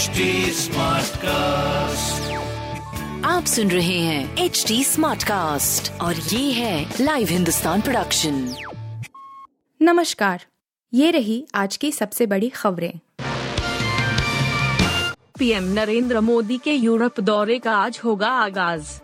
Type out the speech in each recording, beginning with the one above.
HD cast आप सुन रहे हैं एच डी स्मार्ट कास्ट और ये है लाइव हिंदुस्तान प्रोडक्शन नमस्कार ये रही आज की सबसे बड़ी खबरें। पीएम नरेंद्र मोदी के यूरोप दौरे का आज होगा आगाज़।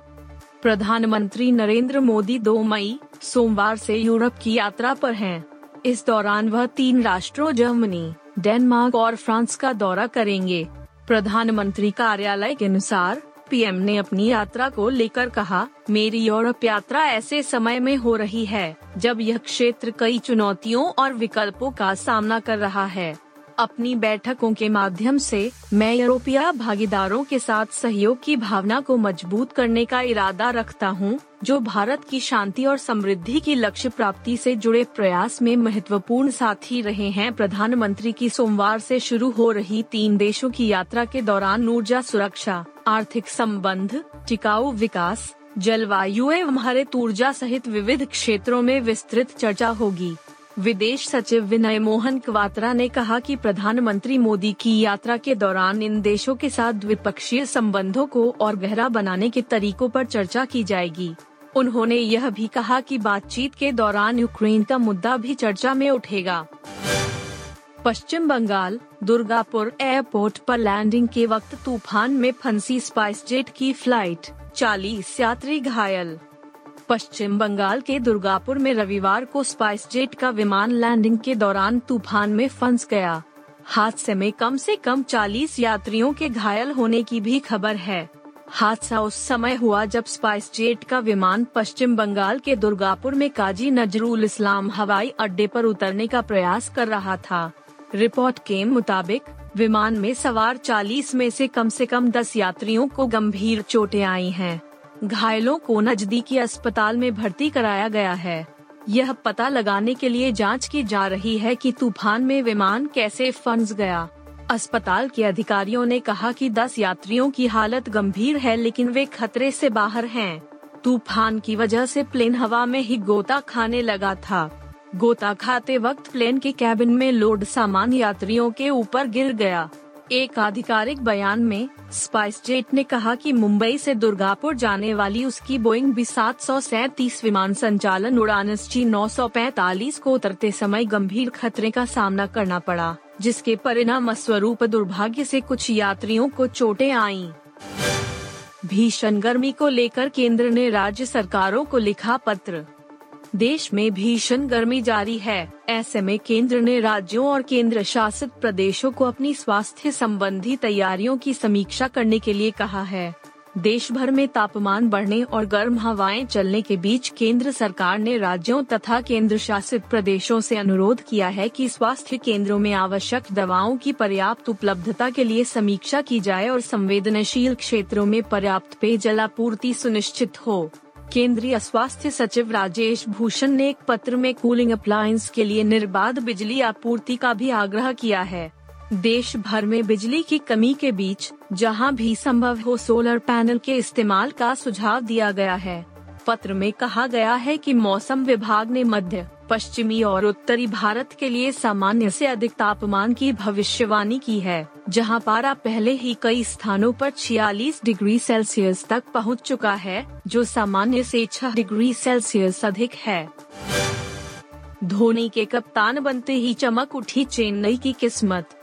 प्रधानमंत्री नरेंद्र मोदी 2 मई सोमवार से यूरोप की यात्रा पर हैं। इस दौरान वह तीन राष्ट्रों जर्मनी डेनमार्क और फ्रांस का दौरा करेंगे। प्रधानमंत्री कार्यालय के अनुसार, पीएम ने अपनी यात्रा को लेकर कहा, मेरी यूरोप यात्रा ऐसे समय में हो रही है, जब यह क्षेत्र कई चुनौतियों और विकल्पों का सामना कर रहा है। अपनी बैठकों के माध्यम से मैं यूरोपीय भागीदारों के साथ सहयोग की भावना को मज़बूत करने का इरादा रखता हूँ, जो भारत की शांति और समृद्धि की लक्ष्य प्राप्ति से जुड़े प्रयास में महत्वपूर्ण साथी रहे हैं। प्रधानमंत्री की सोमवार से शुरू हो रही तीन देशों की यात्रा के दौरान ऊर्जा सुरक्षा आर्थिक संबंध टिकाऊ विकास जलवायु एवं हरित ऊर्जा सहित विविध क्षेत्रों में विस्तृत चर्चा होगी। विदेश सचिव विनय मोहन क्वात्रा ने कहा कि प्रधानमंत्री मोदी की यात्रा के दौरान इन देशों के साथ द्विपक्षीय संबंधों को और गहरा बनाने के तरीकों पर चर्चा की जाएगी। उन्होंने यह भी कहा कि बातचीत के दौरान यूक्रेन का मुद्दा भी चर्चा में उठेगा। पश्चिम बंगाल, दुर्गापुर एयरपोर्ट पर लैंडिंग के वक्त तूफ़ान में फंसी स्पाइस जेट की फ़्लाइट 40 यात्री घायल। पश्चिम बंगाल के दुर्गापुर में रविवार को स्पाइस जेट का विमान लैंडिंग के दौरान तूफ़ान में फंस गया। हादसे में कम से कम 40 यात्रियों के घायल होने की भी खबर है। हादसा उस समय हुआ जब स्पाइस जेट का विमान पश्चिम बंगाल के दुर्गापुर में काजी नजरुल इस्लाम हवाई अड्डे पर उतरने का प्रयास कर रहा था। रिपोर्ट के मुताबिक, विमान में सवार 40 में से कम से कम 10 यात्रियों को गंभीर चोटें आई हैं। घायलों को नजदीकी अस्पताल में भर्ती कराया गया है। यह पता लगाने के लिए जाँच की जा रही है कि तूफ़ान में विमान कैसे फंस गया। अस्पताल के अधिकारियों ने कहा कि 10 यात्रियों की हालत गंभीर है, लेकिन वे खतरे से बाहर हैं। तूफ़ान की वजह से प्लेन हवा में ही गोता खाने लगा था। गोता खाते वक्त प्लेन के कैबिन में लोड सामान यात्रियों के ऊपर गिर गया। एक आधिकारिक बयान में स्पाइस जेट ने कहा कि मुंबई से दुर्गापुर जाने वाली उसकी बोइंग बी सात विमान संचालन उड़ान एस जी को उतरते समय गंभीर खतरे का सामना करना पड़ा, जिसके परिणाम स्वरूप दुर्भाग्य से कुछ यात्रियों को चोटें आईं। भीषण गर्मी को लेकर केंद्र ने राज्य सरकारों को लिखा पत्र देश में भीषण गर्मी जारी है। ऐसे में केंद्र ने राज्यों और केंद्र शासित प्रदेशों को अपनी स्वास्थ्य संबंधी तैयारियों की समीक्षा करने के लिए कहा है। देश भर में तापमान बढ़ने और गर्म हवाएँ चलने के बीच केंद्र सरकार ने राज्यों तथा केंद्र शासित प्रदेशों से अनुरोध किया है कि स्वास्थ्य केंद्रों में आवश्यक दवाओं की पर्याप्त उपलब्धता के लिए समीक्षा की जाए और संवेदनशील क्षेत्रों में पर्याप्त पेयजल आपूर्ति सुनिश्चित हो। केंद्रीय स्वास्थ्य सचिव राजेश भूषण ने एक पत्र में कूलिंग अप्लायंस के लिए निर्बाध बिजली आपूर्ति का भी आग्रह किया है। देश भर में बिजली की कमी के बीच, जहाँ भी संभव हो सोलर पैनल के इस्तेमाल का सुझाव दिया गया है। पत्र में कहा गया है कि मौसम विभाग ने मध्य पश्चिमी और उत्तरी भारत के लिए सामान्य से अधिक तापमान की भविष्यवाणी की है, जहाँ पारा पहले ही कई स्थानों पर 46 डिग्री सेल्सियस तक पहुँच चुका है, जो सामान्य से 6 डिग्री सेल्सियस अधिक है। धोनी के कप्तान बनते ही चमक उठी चेन्नई की किस्मत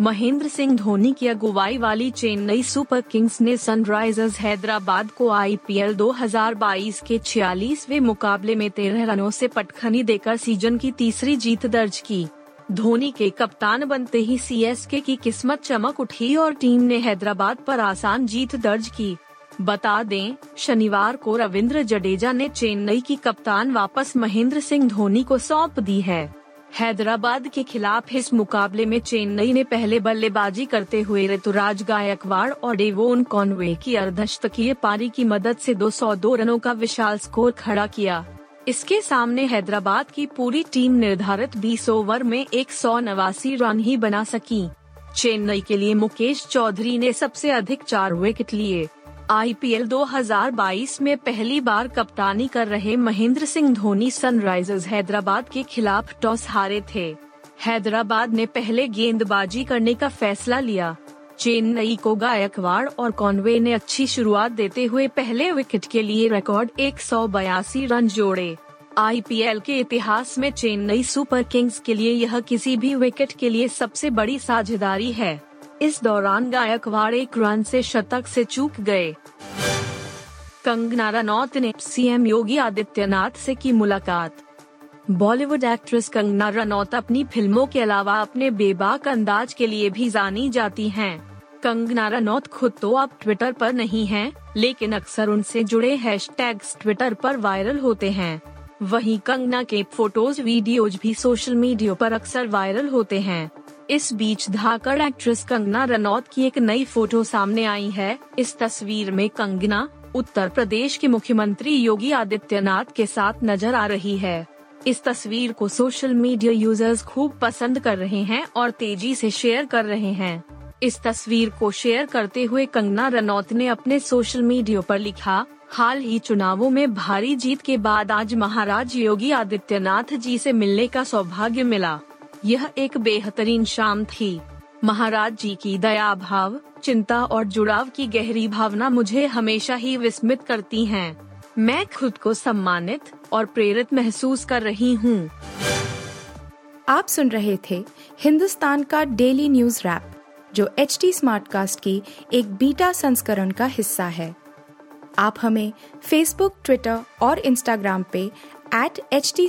महेंद्र सिंह धोनी की अगुवाई वाली चेन्नई सुपर किंग्स ने सनराइजर्स हैदराबाद को आईपीएल 2022 के 46वें मुकाबले में तेरह रनों से पटखनी देकर सीज़न की तीसरी जीत दर्ज की। धोनी के कप्तान बनते ही सीएसके की किस्मत चमक उठी और टीम ने हैदराबाद पर आसान जीत दर्ज की। बता दें, शनिवार को रविंद्र जडेजा ने चेन्नई की कप्तान वापस महेंद्र सिंह धोनी को सौंप दी है। हैदराबाद के खिलाफ इस मुकाबले में चेन्नई ने पहले बल्लेबाजी करते हुए ऋतुराज गायकवाड़ और डेवोन कॉनवे की अर्धशतकीय पारी की मदद से 202 रनों का विशाल स्कोर खड़ा किया। इसके सामने हैदराबाद की पूरी टीम निर्धारित 20 ओवर में एक सौ नवासी रन ही बना सकी। चेन्नई के लिए मुकेश चौधरी ने सबसे अधिक चार विकेट लिए। आईपीएल 2022 में पहली बार कप्तानी कर रहे महेंद्र सिंह धोनी सनराइजर्स हैदराबाद के खिलाफ टॉस हारे थे। हैदराबाद ने पहले गेंदबाजी करने का फैसला लिया। चेन्नई को गायकवाड़ और कॉनवे ने अच्छी शुरुआत देते हुए पहले विकेट के लिए रिकॉर्ड एक सौ बयासी रन जोड़े। आईपीएल के इतिहास में चेन्नई सुपर किंग्स के लिए यह किसी भी विकेट के लिए सबसे बड़ी साझेदारी है। इस दौरान गायकवाड़ एक रन से शतक से चूक गए। कंगना रनौत ने सीएम योगी आदित्यनाथ से की मुलाकात। बॉलीवुड एक्ट्रेस कंगना रनौत अपनी फ़िल्मों के अलावा अपने बेबाक अंदाज के लिए भी जानी जाती हैं। कंगना रनौत खुद तो अब ट्विटर पर नहीं हैं, लेकिन अक्सर उनसे जुड़े हैशटैग्स ट्विटर पर वायरल होते हैं। वहीं कंगना के फ़ोटोज़ वीडियोज़ भी सोशल मीडिया पर अक्सर वायरल होते हैं। इस बीच धाकड़ एक्ट्रेस कंगना रनौत की एक नई फ़ोटो सामने आई है। इस तस्वीर में कंगना उत्तर प्रदेश के मुख्यमंत्री योगी आदित्यनाथ के साथ नज़र आ रही है। इस तस्वीर को सोशल मीडिया यूज़र्स खूब पसंद कर रहे हैं और तेज़ी से शेयर कर रहे हैं। इस तस्वीर को शेयर करते हुए कंगना रनौत ने अपने सोशल मीडिया पर लिखा, हाल ही चुनावों में भारी जीत के बाद आज महाराज योगी आदित्यनाथ जी से मिलने का सौभाग्य मिला। यह एक बेहतरीन शाम थी। महाराज जी की दया भाव, चिंता और जुड़ाव की गहरी भावना मुझे हमेशा ही विस्मित करती हैं। मैं खुद को सम्मानित और प्रेरित महसूस कर रही हूँ। आप सुन रहे थे हिंदुस्तान का डेली न्यूज़ रैप, जो एच टी स्मार्ट कास्ट की एक बीटा संस्करण का हिस्सा है। आप हमें फेसबुक ट्विटर और इंस्टाग्राम पे एट एच टी